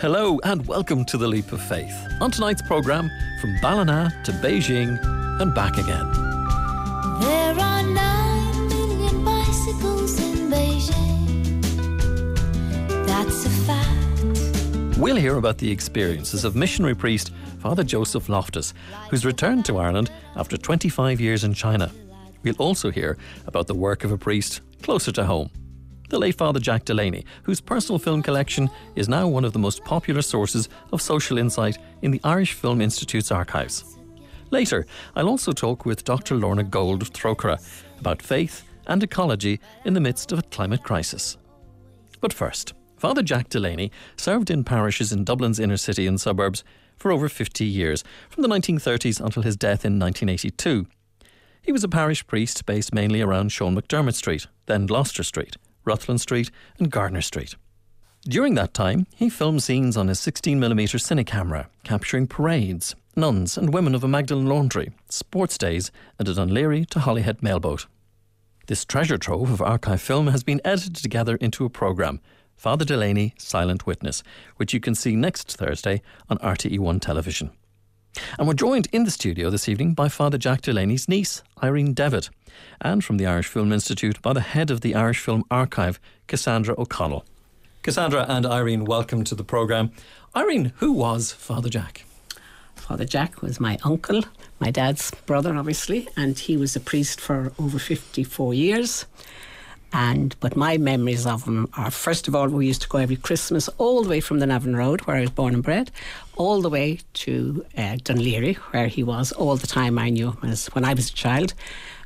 Hello and welcome to The Leap of Faith. On tonight's programme, from Ballina to Beijing and back again. There are nine million bicycles in Beijing. That's a fact. We'll hear about the experiences of missionary priest Father Joseph Loftus, who's returned to Ireland after 25 years in China. We'll also hear about the work of a priest closer to home the late Father Jack Delaney, whose personal film collection is now one of the most popular sources of social insight in the Irish Film Institute's archives. Later, I'll also talk with Dr. Lorna Gold of Trócaire about faith and ecology in the midst of a climate crisis. But first, Father Jack Delaney served in parishes in Dublin's inner city and suburbs for over 50 years, from the 1930s until his death in 1982. He was a parish priest based mainly around Sean McDermott Street, then Gloucester Street. Rutland Street, and Gardiner Street. During that time, he filmed scenes on his 16mm cine camera, capturing parades, nuns, and women of a Magdalen laundry, sports days, and a Laoghaire to Holyhead mailboat. This treasure trove of archive film has been edited together into a programme, Father Delaney Silent Witness, which you can see next Thursday on RTE1 television. And we're joined in the studio this evening by Father Jack Delaney's niece, Irene Devitt, and from the Irish Film Institute by the head of the Irish Film Archive, Kasandra O'Connell. Kasandra and Irene, welcome to the programme. Irene, who was Father Jack? Father Jack was my uncle, my dad's brother, obviously, and he was a priest for over 54 years. And but my memories of them are first of all we used to go every Christmas all the way from the Navan Road where I was born and bred, all the way to uh, Laoghaire where he was all the time. I knew him as when I was a child,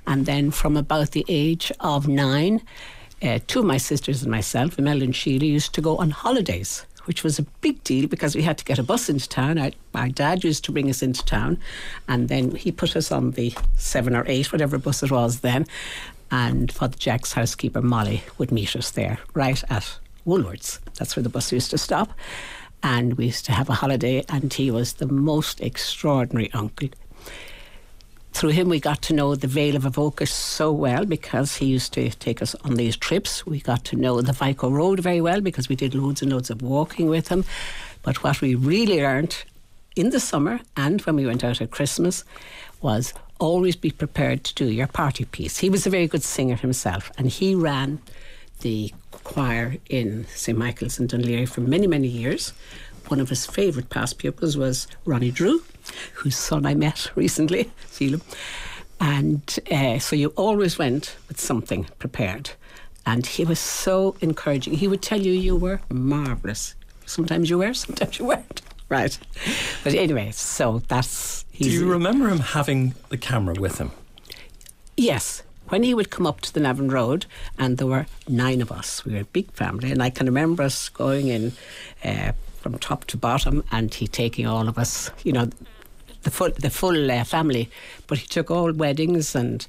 and then from about the age of nine, uh, two of my sisters and myself, Imelda and Sheila, used to go on holidays which was a big deal because we had to get a bus into town. Our, my dad used to bring us into town, and then he put us on the seven or eight, whatever bus it was then, and Father Jack's housekeeper Molly would meet us there, right at Woolworths. That's where the bus used to stop. And we used to have a holiday, and he was the most extraordinary uncle. Through him, we got to know the Vale of Avoca so well because he used to take us on these trips. We got to know the Vico Road very well because we did loads and loads of walking with him. But what we really learned in the summer and when we went out at Christmas was always be prepared to do your party piece. He was a very good singer himself, and he ran the choir in St Michael's in Laoghaire for many, many years. One of his favourite past pupils was Ronnie Drew, whose son I met recently, Phelim. And uh, so you always went with something prepared. And he was so encouraging. He would tell you you were marvellous. Sometimes you were, sometimes you weren't. Right. But anyway, so that's. Do you remember him having the camera with him? Yes. When he would come up to the Navan Road, and there were nine of us, we were a big family, and I can remember us going in uh, from top to bottom, and he taking all of us, you know, the full the full uh, family. But he took all weddings, and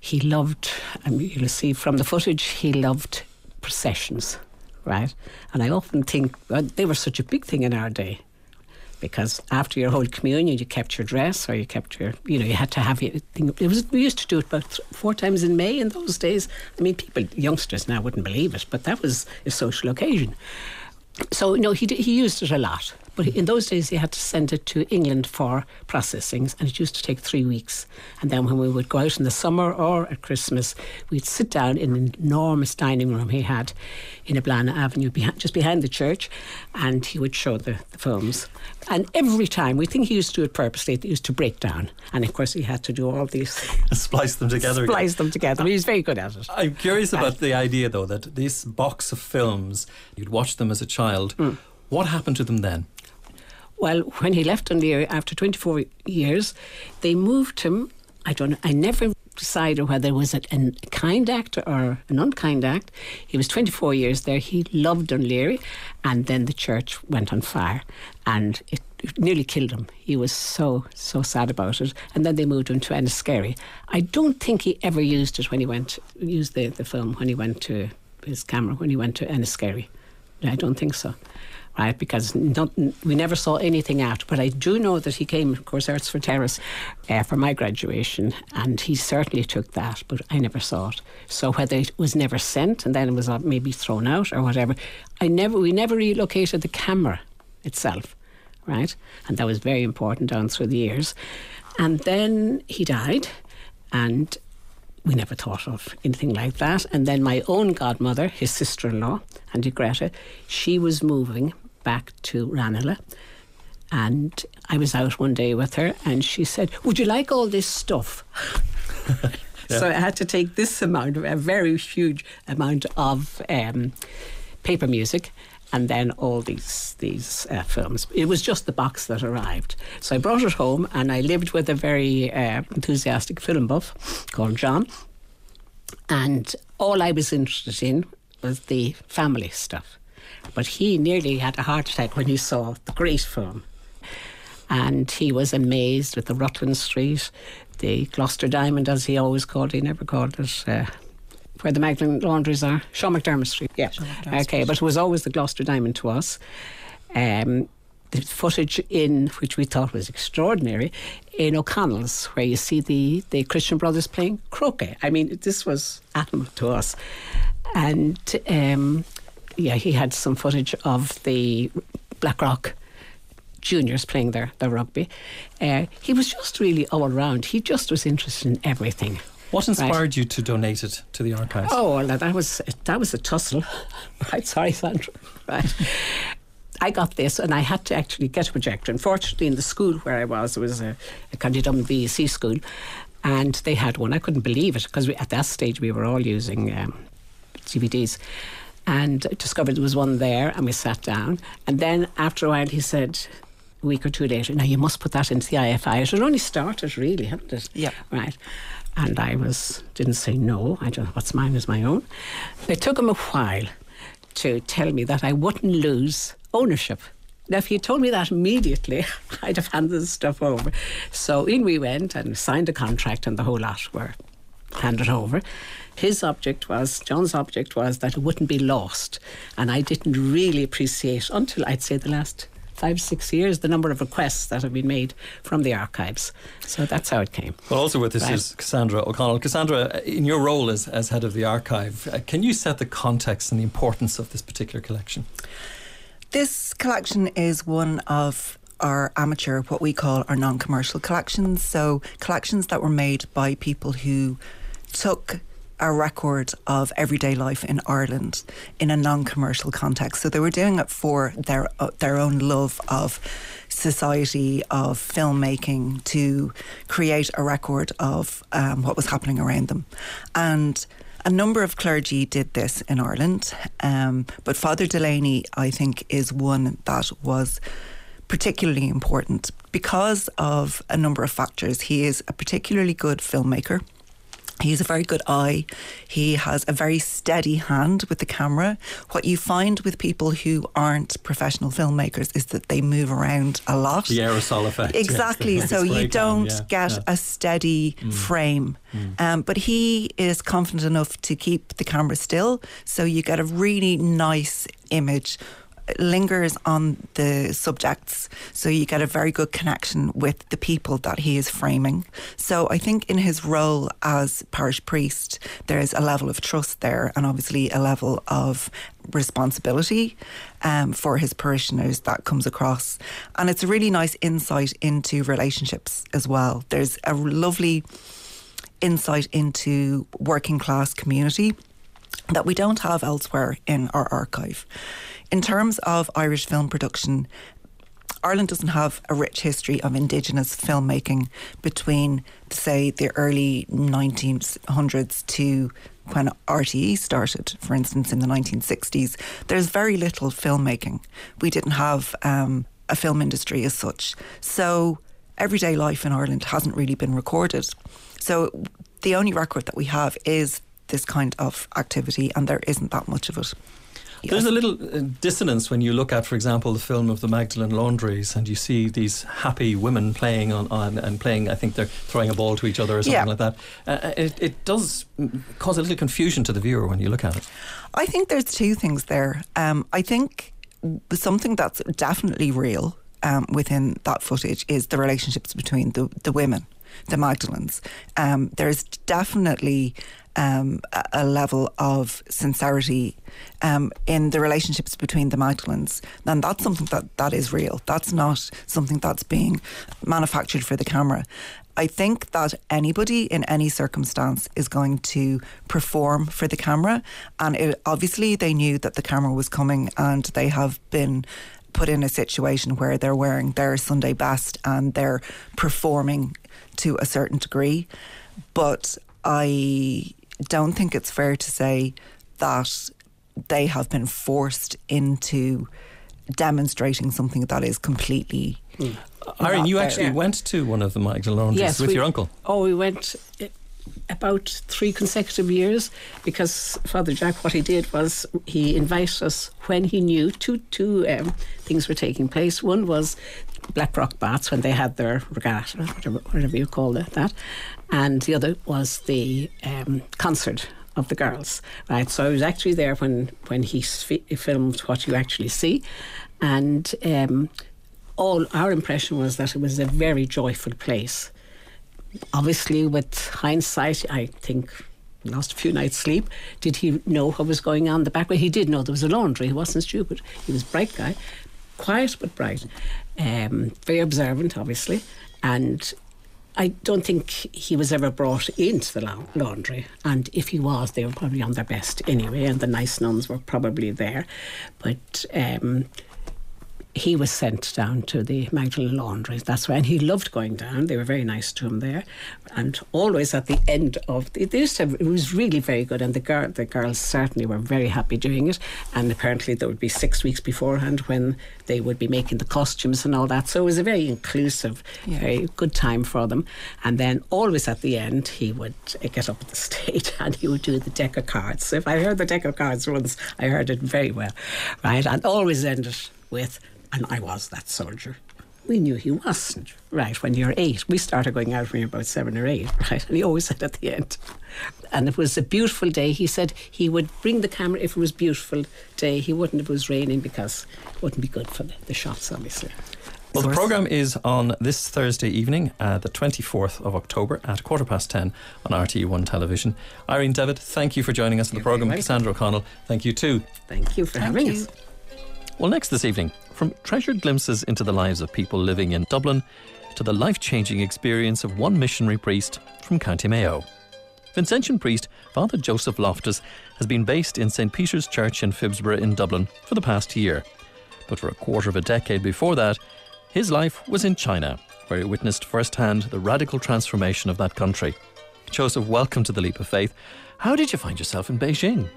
he loved. I mean, you'll see from the footage, he loved processions, right? And I often think well, they were such a big thing in our day because after your whole Communion, you kept your dress or you kept your, you know, you had to have it. It was we used to do it about four times in May in those days. I mean, people, youngsters now wouldn't believe it, but that was a social occasion. So no, he he used it a lot. But in those days, he had to send it to England for processing, and it used to take three weeks. And then when we would go out in the summer or at Christmas, we'd sit down in an enormous dining room he had in Eblana Avenue, behind, just behind the church, and he would show the, the films. And every time, we think he used to do it purposely, he used to break down. And of course, he had to do all these. Splice them together. Splice them together. He was very good at it. I'm curious about the idea, though, that this box of films, you'd watch them as a child. Mm. What happened to them then? Well, when he left Dún after 24 years, they moved him. I don't know. I never decided whether it was a, a, kind act or an unkind act. He was 24 years there. He loved Dún and then the church went on fire, and it, it nearly killed him. He was so so sad about it. And then they moved him to Enniskerry. I don't think he ever used it when he went used the, the film when he went to his camera when he went to Enniskerry. I don't think so right? Because not, we never saw anything out. But I do know that he came, of course, Earlsfort Terrace uh, for my graduation, and he certainly took that, but I never saw it. So whether it was never sent and then it was uh, maybe thrown out or whatever, I never, we never relocated the camera itself, right? And that was very important down through the years. And then he died, and we never thought of anything like that. And then my own godmother, his sister in law, Auntie Greta, she was moving back to Ranelagh. And I was out one day with her, and she said, Would you like all this stuff? So I had to take this amount, of a very huge amount of um, paper music, and then all these these uh, films. It was just the box that arrived. So I brought it home, and I lived with a very uh, enthusiastic film buff called John. And all I was interested in was the family stuff. But he nearly had a heart attack when he saw the great film. And he was amazed with the Rutland Street, the Gloucester Diamond, as he always called it. He never called it uh, where the Magdalen laundries are. Sean McDermott Street, yeah. McDermott okay, but it was always the Gloucester Diamond to us. Um, the footage in which we thought was extraordinary in O'Connell's, where you see the, the Christian brothers playing croquet. I mean, this was animal to us. And um, yeah, he had some footage of the Blackrock juniors playing their, their rugby. Uh, he was just really all round. He just was interested in everything. What inspired you to donate it to the archives? Oh, well, that was that was a tussle. right, sorry, Sandra. Right. I got this and I had to actually get a projector. Unfortunately, in the school where I was, it was a, a County Dublin VEC school, and they had one. I couldn't believe it because at that stage we were all using um, DVDs. And discovered there was one there, and we sat down. And then after a while, he said, a week or two later, now you must put that into the IFI. It had only started, really, hadn't it? Yeah. Right. And I was didn't say no. I don't. know What's mine is my own. It took him a while to tell me that I wouldn't lose ownership. Now, if he told me that immediately, I'd have handed the stuff over. So in we went and signed a contract, and the whole lot were handed over. His object was, John's object was that it wouldn't be lost. And I didn't really appreciate until I'd say the last five, six years, the number of requests that have been made from the archives. So that's how it came. Well, also with this Right. is Kasandra O'Connell. Kasandra, in your role as, as head of the archive, uh, can you set the context and the importance of this particular collection? This collection is one of our amateur, what we call our non commercial collections. So, collections that were made by people who took a record of everyday life in Ireland in a non commercial context. So, they were doing it for their, uh, their own love of society, of filmmaking, to create a record of um, what was happening around them. And a number of clergy did this in Ireland, um, but Father Delaney, I think, is one that was particularly important because of a number of factors. He is a particularly good filmmaker. He has a very good eye. He has a very steady hand with the camera. What you find with people who aren't professional filmmakers is that they move around a lot. The aerosol effect. Exactly. the so you don't yeah, get yeah. a steady frame. Um, but he is confident enough to keep the camera still. So you get a really nice image. Lingers on the subjects, so you get a very good connection with the people that he is framing. So I think in his role as parish priest, there is a level of trust there, and obviously a level of responsibility um, for his parishioners that comes across. And it's a really nice insight into relationships as well. There's a lovely insight into working class community that we don't have elsewhere in our archive. In terms of Irish film production, Ireland doesn't have a rich history of Indigenous filmmaking between, say, the early 1900s to when RTE started, for instance, in the 1960s. There's very little filmmaking. We didn't have um, a film industry as such. So everyday life in Ireland hasn't really been recorded. So the only record that we have is this kind of activity, and there isn't that much of it. There's a little uh, dissonance when you look at, for example, the film of the Magdalen Laundries, and you see these happy women playing on, on and playing. I think they're throwing a ball to each other or something Yeah. like that. Uh, it, it does cause a little confusion to the viewer when you look at it. I think there's two things there. Um, I think something that's definitely real um, within that footage is the relationships between the, the women, the Magdalens. Um, there's definitely um, a, level of sincerity um, in the relationships between the Magdalens, then that's something that, that is real. That's not something that's being manufactured for the camera. I think that anybody in any circumstance is going to perform for the camera. And it, obviously, they knew that the camera was coming and they have been put in a situation where they're wearing their Sunday best and they're performing to a certain degree. But I don't think it's fair to say that they have been forced into demonstrating something that is completely. Mm. Irene, you actually yeah. went to one of the Magdalene laundries yes, with we, your uncle. Oh, we went about three consecutive years because Father Jack, what he did was he invited us when he knew two two um, things were taking place. One was Blackrock Baths when they had their regatta, whatever, whatever you call it, that, and the other was the um, concert of the girls. Right, so I was actually there when when he filmed what you actually see, and. Um, all our impression was that it was a very joyful place obviously, with hindsight, I think lost a few nights' sleep. Did he know what was going on in the back? way? he did know there was a laundry. He wasn't stupid. He was a bright guy, quiet but bright, um, very observant, obviously, and. I don't think he was ever brought into the laundry, and if he was, they were probably on their best anyway, and the nice nuns were probably there. But um, he was sent down to the Magdalen laundries. That's when he loved going down. They were very nice to him there, and always at the end of the, they used to have, it was really very good, and the girl the girls certainly were very happy doing it. And apparently there would be six weeks beforehand when they would be making the costumes and all that. So it was a very inclusive, yeah. very good time for them. And then always at the end he would uh, get up at the stage and he would do the deck of cards. So if I heard the deck of cards once, I heard it very well, right? And always ended with and I was that soldier. We knew he wasn't, right, when you're eight. We started going out when you're about seven or eight, right? And he always said at the end. And it was a beautiful day. He said he would bring the camera if it was a beautiful day. He wouldn't if it was raining because it wouldn't be good for the, the shots, obviously. Well, the programme is on this Thursday evening, uh, the 24th of October at quarter past 10 on RTE1 television. Irene Devitt, thank you for joining us on the programme. Kasandra O'Connell, thank you too. Thank you for thank having you. us. Well, next this evening, from treasured glimpses into the lives of people living in Dublin to the life changing experience of one missionary priest from County Mayo. Vincentian priest Father Joseph Loftus has been based in St Peter's Church in Phibsborough in Dublin for the past year. But for a quarter of a decade before that, his life was in China, where he witnessed firsthand the radical transformation of that country. Joseph, welcome to the Leap of Faith. How did you find yourself in Beijing?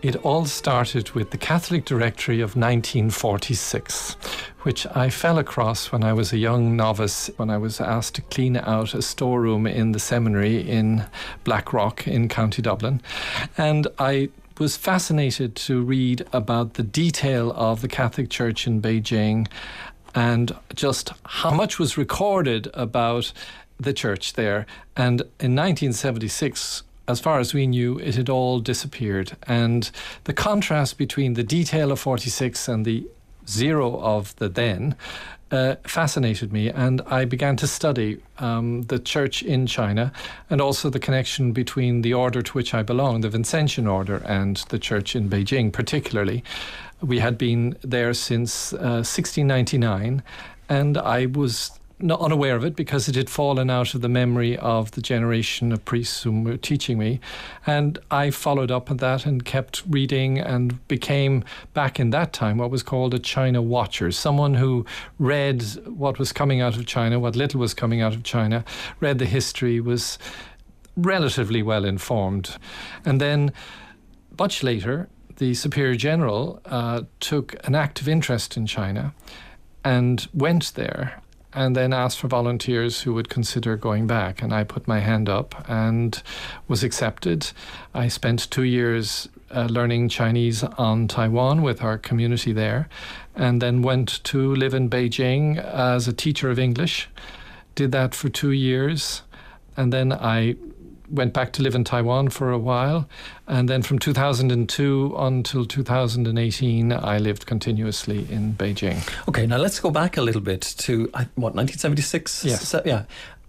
It all started with the Catholic Directory of 1946, which I fell across when I was a young novice, when I was asked to clean out a storeroom in the seminary in Blackrock in County Dublin. And I was fascinated to read about the detail of the Catholic Church in Beijing and just how much was recorded about the church there. And in 1976, as far as we knew, it had all disappeared. And the contrast between the detail of 46 and the zero of the then uh, fascinated me, and I began to study um, the church in China and also the connection between the order to which I belong, the Vincentian order, and the church in Beijing, particularly. We had been there since uh, 1699, and I was not unaware of it because it had fallen out of the memory of the generation of priests who were teaching me. And I followed up on that and kept reading and became, back in that time, what was called a China watcher, someone who read what was coming out of China, what little was coming out of China, read the history, was relatively well informed. And then, much later, the Superior General uh, took an active interest in China and went there and then asked for volunteers who would consider going back. And I put my hand up and was accepted. I spent two years uh, learning Chinese on Taiwan with our community there, and then went to live in Beijing as a teacher of English. Did that for two years, and then I went back to live in Taiwan for a while. And then from 2002 until 2018, I lived continuously in Beijing. Okay, now let's go back a little bit to, what, 1976? Yes. So, yeah.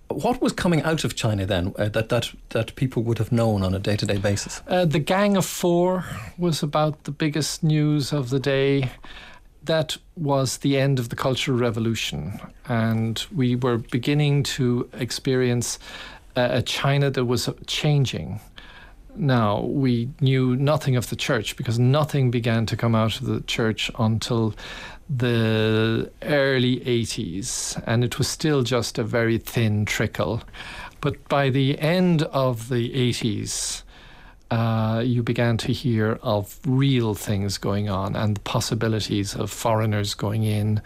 What was coming out of China then uh, that, that, that people would have known on a day to day basis? Uh, the Gang of Four was about the biggest news of the day. That was the end of the Cultural Revolution, and we were beginning to experience a China that was changing. Now, we knew nothing of the church because nothing began to come out of the church until the early 80s, and it was still just a very thin trickle. But by the end of the 80s, uh, you began to hear of real things going on and the possibilities of foreigners going in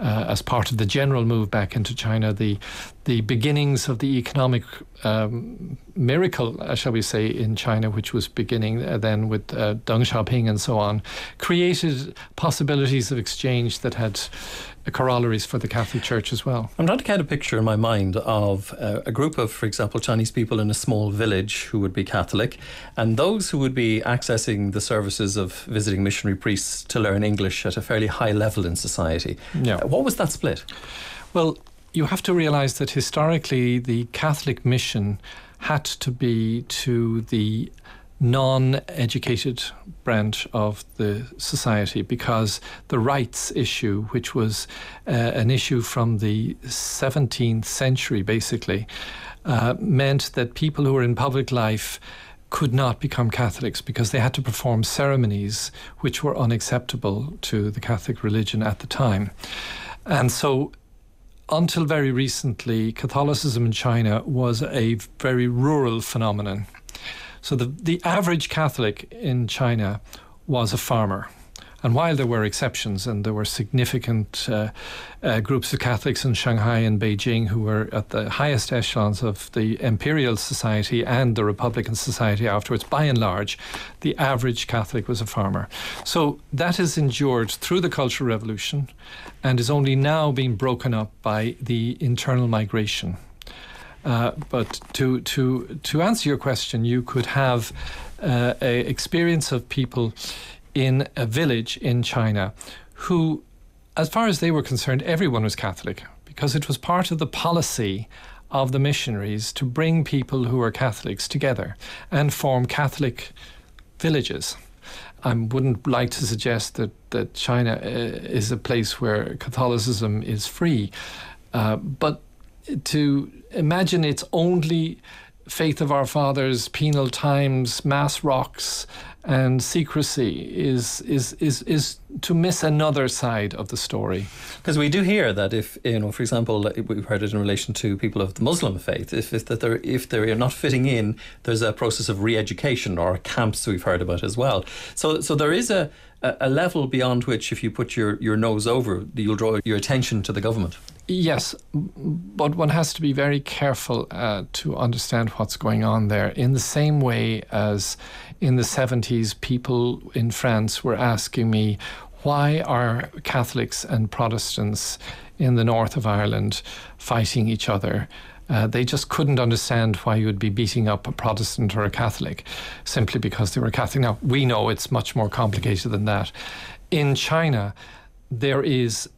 uh, as part of the general move back into China, the the beginnings of the economic um, miracle, uh, shall we say, in China, which was beginning uh, then with uh, Deng Xiaoping and so on, created possibilities of exchange that had corollaries for the Catholic Church as well. I'm trying to get a picture in my mind of uh, a group of, for example, Chinese people in a small village who would be Catholic, and those who would be accessing the services of visiting missionary priests to learn English at a fairly high level in society. Yeah. Uh, what was that split? Well, you have to realize that historically the Catholic mission had to be to the non educated branch of the society because the rites issue, which was uh, an issue from the 17th century basically, uh, meant that people who were in public life could not become Catholics because they had to perform ceremonies which were unacceptable to the Catholic religion at the time. And so until very recently, Catholicism in China was a very rural phenomenon. So the, the average Catholic in China was a farmer. And while there were exceptions, and there were significant uh, uh, groups of Catholics in Shanghai and Beijing who were at the highest echelons of the imperial society and the republican society afterwards, by and large, the average Catholic was a farmer. So that has endured through the Cultural Revolution and is only now being broken up by the internal migration. Uh, but to to to answer your question, you could have uh, a experience of people in a village in China who, as far as they were concerned, everyone was Catholic because it was part of the policy of the missionaries to bring people who were Catholics together and form Catholic villages. I wouldn't like to suggest that, that China uh, is a place where Catholicism is free, uh, but to imagine it's only faith of our fathers, penal times, mass rocks, and secrecy is is is is to miss another side of the story. Because we do hear that if you know, for example, we've heard it in relation to people of the Muslim faith, if, if they're if they're not fitting in, there's a process of re-education or camps we've heard about as well. So so there is a a level beyond which, if you put your, your nose over, you'll draw your attention to the government. Yes, but one has to be very careful uh, to understand what's going on there. In the same way as in the 70s, people in France were asking me, why are Catholics and Protestants in the north of Ireland fighting each other? Uh, they just couldn't understand why you would be beating up a Protestant or a Catholic simply because they were Catholic. Now, we know it's much more complicated than that. In China, there is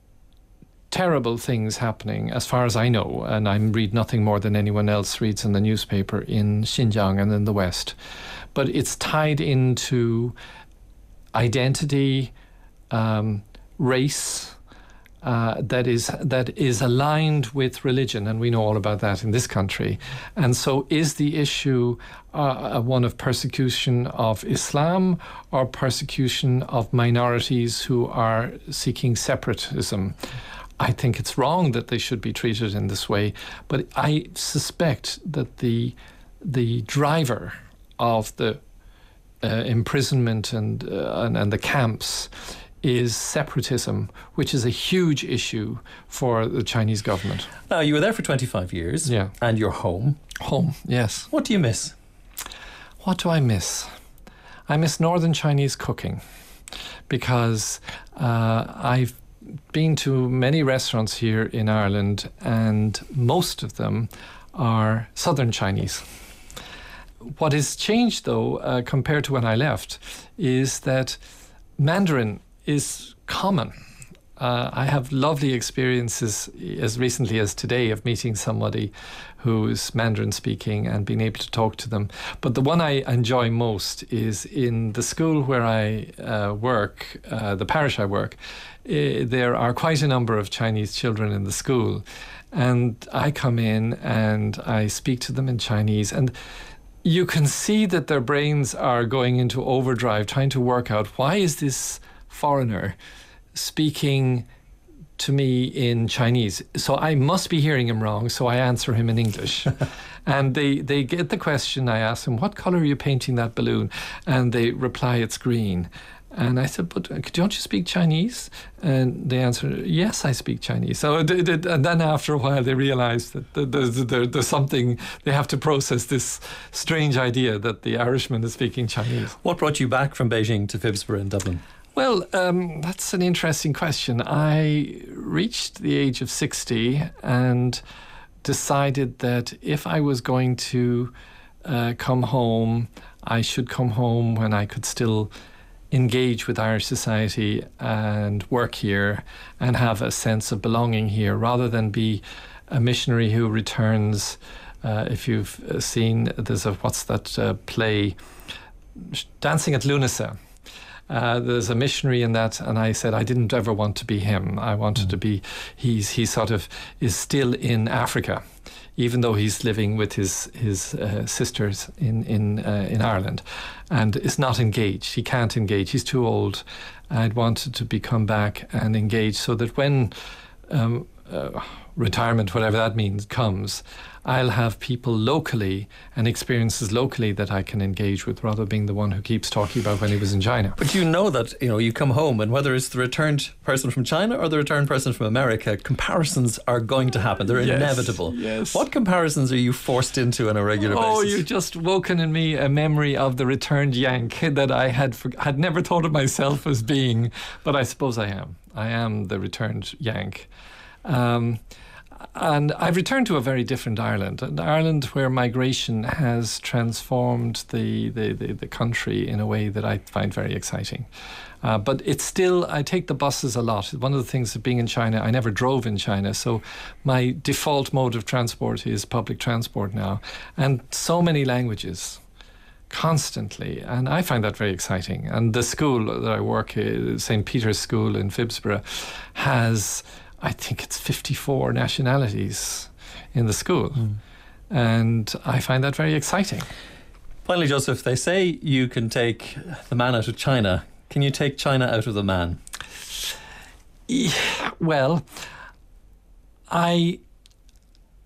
terrible things happening, as far as I know, and I read nothing more than anyone else reads in the newspaper in Xinjiang and in the West. But it's tied into identity, um, race, uh, that is that is aligned with religion, and we know all about that in this country. And so, is the issue uh, one of persecution of Islam or persecution of minorities who are seeking separatism? I think it's wrong that they should be treated in this way, but I suspect that the the driver of the uh, imprisonment and, uh, and and the camps is separatism, which is a huge issue for the Chinese government. Now, you were there for 25 years. Yeah. And you're home. Home, yes. What do you miss? What do I miss? I miss northern Chinese cooking because uh, I've been to many restaurants here in Ireland, and most of them are southern Chinese. What has changed, though, uh, compared to when I left, is that Mandarin is common. uh, I have lovely experiences as recently as today of meeting somebody who's Mandarin speaking and being able to talk to them. But the one I enjoy most is in the school where I uh, work, uh, the parish I work. Uh, there are quite a number of Chinese children in the school, and I come in and I speak to them in Chinese and you can see that their brains are going into overdrive trying to work out why is this foreigner speaking to me in Chinese. So I must be hearing him wrong, so I answer him in English. and they, they get the question. I ask them, What color are you painting that balloon? And they reply, It's green. And I said, but uh, don't you speak Chinese? And they answered, yes, I speak Chinese. So, and then after a while, they realized that there's, there's something, they have to process this strange idea that the Irishman is speaking Chinese. What brought you back from Beijing to Phibsborough in Dublin? Well, um, that's an interesting question. I reached the age of 60 and decided that if I was going to uh, come home, I should come home when I could still engage with Irish society and work here and have a sense of belonging here rather than be a missionary who returns. Uh, if you've uh, seen, there's a what's that uh, play, Dancing at Lughnasa uh, there's a missionary in that, and I said I didn't ever want to be him. I wanted mm. to be. He's he sort of is still in Africa, even though he's living with his his uh, sisters in in uh, in Ireland, and is not engaged. He can't engage. He's too old. I'd wanted to become back and engage so that when um, uh, retirement, whatever that means, comes, I'll have people locally and experiences locally that I can engage with rather being the one who keeps talking about when he was in China. But you know that, you know, you come home and whether it's the returned person from China or the returned person from America, comparisons are going to happen. They're yes, inevitable. Yes. What comparisons are you forced into on a regular oh, basis? Oh, you just woken in me a memory of the returned Yank that I had for, had never thought of myself as being, but I suppose I am. I am the returned Yank. Um, and I've returned to a very different Ireland, an Ireland where migration has transformed the, the, the, the country in a way that I find very exciting. Uh, but it's still, I take the buses a lot. One of the things of being in China, I never drove in China, so my default mode of transport is public transport now. And so many languages constantly, and I find that very exciting. And the school that I work at, St. Peter's School in Phibsborough, has I think it's 54 nationalities in the school. Mm. And I find that very exciting. Finally, Joseph, they say you can take the man out of China. Can you take China out of the man? Yeah, well, I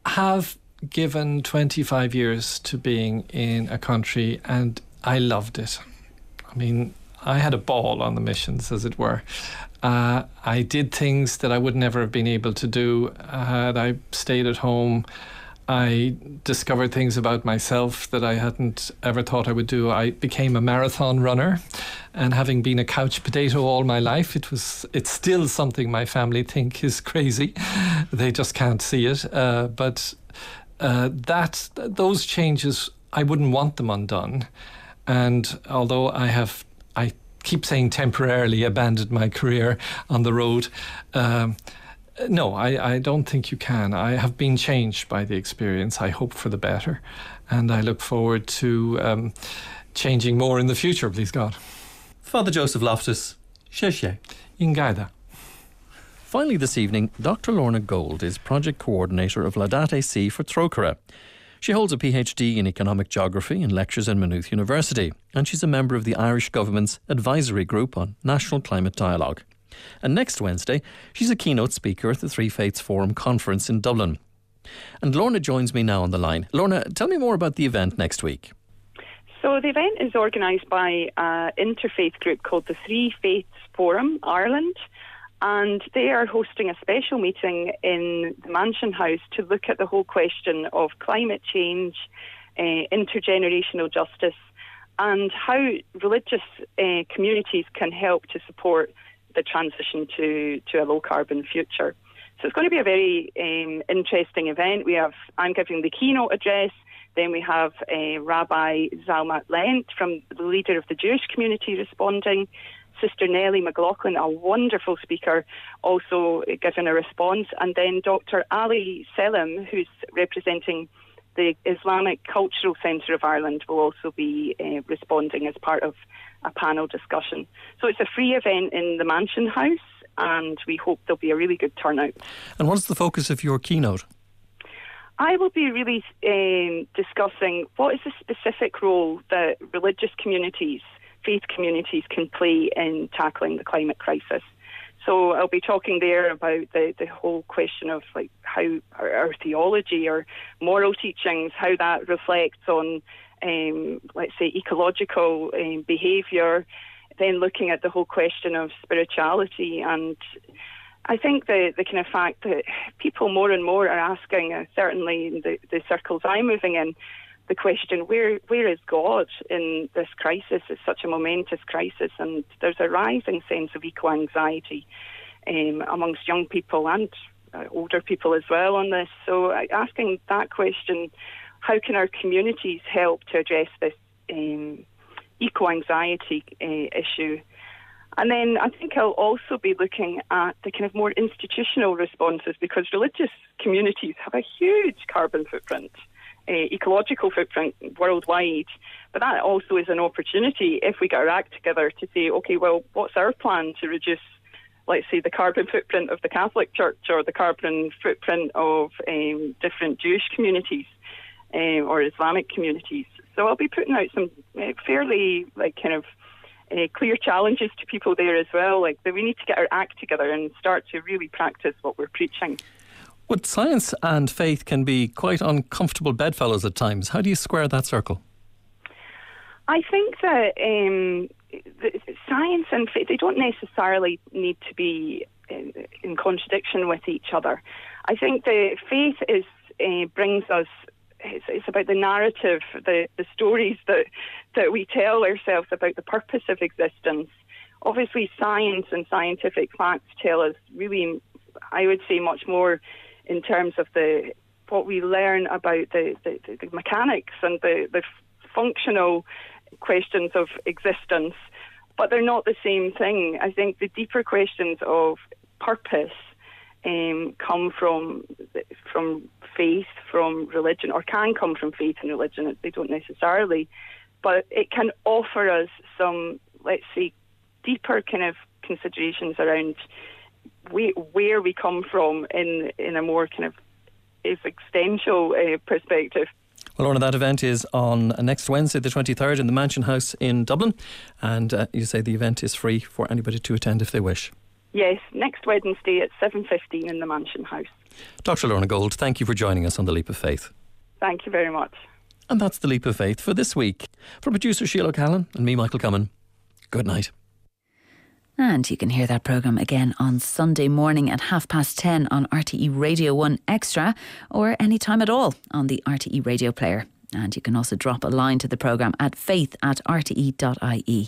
have given 25 years to being in a country and I loved it. I mean, I had a ball on the missions, as it were. Uh, I did things that I would never have been able to do had I stayed at home. I discovered things about myself that I hadn't ever thought I would do. I became a marathon runner, and having been a couch potato all my life, it was it's still something my family think is crazy. they just can't see it. Uh, but uh, that those changes, I wouldn't want them undone. And although I have keep saying temporarily abandoned my career on the road. Um, no, I, I don't think you can. I have been changed by the experience. I hope for the better. And I look forward to um, changing more in the future, please God. Father Joseph Loftus, 谢谢. Ingaida. Finally, this evening, Dr. Lorna Gold is project coordinator of Laudato Si for Trócaire. She holds a PhD in economic geography and lectures in Maynooth University, and she's a member of the Irish Government's Advisory Group on National Climate Dialogue. And next Wednesday, she's a keynote speaker at the Three Faiths Forum conference in Dublin. And Lorna joins me now on the line. Lorna, tell me more about the event next week. So the event is organised by an interfaith group called the Three Faiths Forum Ireland and they are hosting a special meeting in the Mansion House to look at the whole question of climate change, uh, intergenerational justice, and how religious uh, communities can help to support the transition to, to a low carbon future. So it's going to be a very um, interesting event. We have I'm giving the keynote address. Then we have uh, Rabbi Zalman Lent from the leader of the Jewish community responding. Sister Nellie McLaughlin, a wonderful speaker, also giving a response, and then Dr. Ali Selim, who's representing the Islamic Cultural Centre of Ireland, will also be uh, responding as part of a panel discussion. So it's a free event in the Mansion House, and we hope there'll be a really good turnout. And what's the focus of your keynote? I will be really um, discussing what is the specific role that religious communities, faith communities, can play in tackling the climate crisis. So I'll be talking there about the, the whole question of like how our, our theology or moral teachings, how that reflects on, um, let's say, ecological um, behaviour. Then looking at the whole question of spirituality and I think the, the kind of fact that people more and more are asking, uh, certainly in the, the circles I'm moving in, the question where where is God in this crisis? It's such a momentous crisis, and there's a rising sense of eco anxiety um, amongst young people and uh, older people as well on this. So, uh, asking that question, how can our communities help to address this um, eco anxiety uh, issue? And then I think I'll also be looking at the kind of more institutional responses because religious communities have a huge carbon footprint, ecological footprint worldwide. But that also is an opportunity if we get our act together to say, okay, well, what's our plan to reduce, let's say, the carbon footprint of the Catholic Church or the carbon footprint of um, different Jewish communities uh, or Islamic communities? So I'll be putting out some uh, fairly, like, kind of uh, clear challenges to people there as well. Like that we need to get our act together and start to really practice what we're preaching. But science and faith can be quite uncomfortable bedfellows at times. How do you square that circle? I think that um, science and faith they don't necessarily need to be in, in contradiction with each other. I think the faith is uh, brings us it's, it's about the narrative, the, the stories that, that we tell ourselves about the purpose of existence. Obviously, science and scientific facts tell us really, I would say, much more in terms of the what we learn about the, the, the mechanics and the, the functional questions of existence, but they're not the same thing. I think the deeper questions of purpose um, come from from faith, from religion, or can come from faith and religion. They don't necessarily, but it can offer us some, let's say, deeper kind of considerations around we, where we come from in in a more kind of existential uh, perspective. Well, Lorna, that event is on next Wednesday, the 23rd, in the Mansion House in Dublin. And uh, you say the event is free for anybody to attend if they wish. Yes, next Wednesday at 7.15 in the Mansion House. Dr. Lorna Gold, thank you for joining us on The Leap of Faith. Thank you very much. And that's The Leap of Faith for this week. From producer Sheila Callan and me, Michael Comyn. Good night. And you can hear that programme again on Sunday morning at half past 10 on RTE Radio 1 Extra or any time at all on the RTE Radio player. And you can also drop a line to the programme at faith at rte.ie.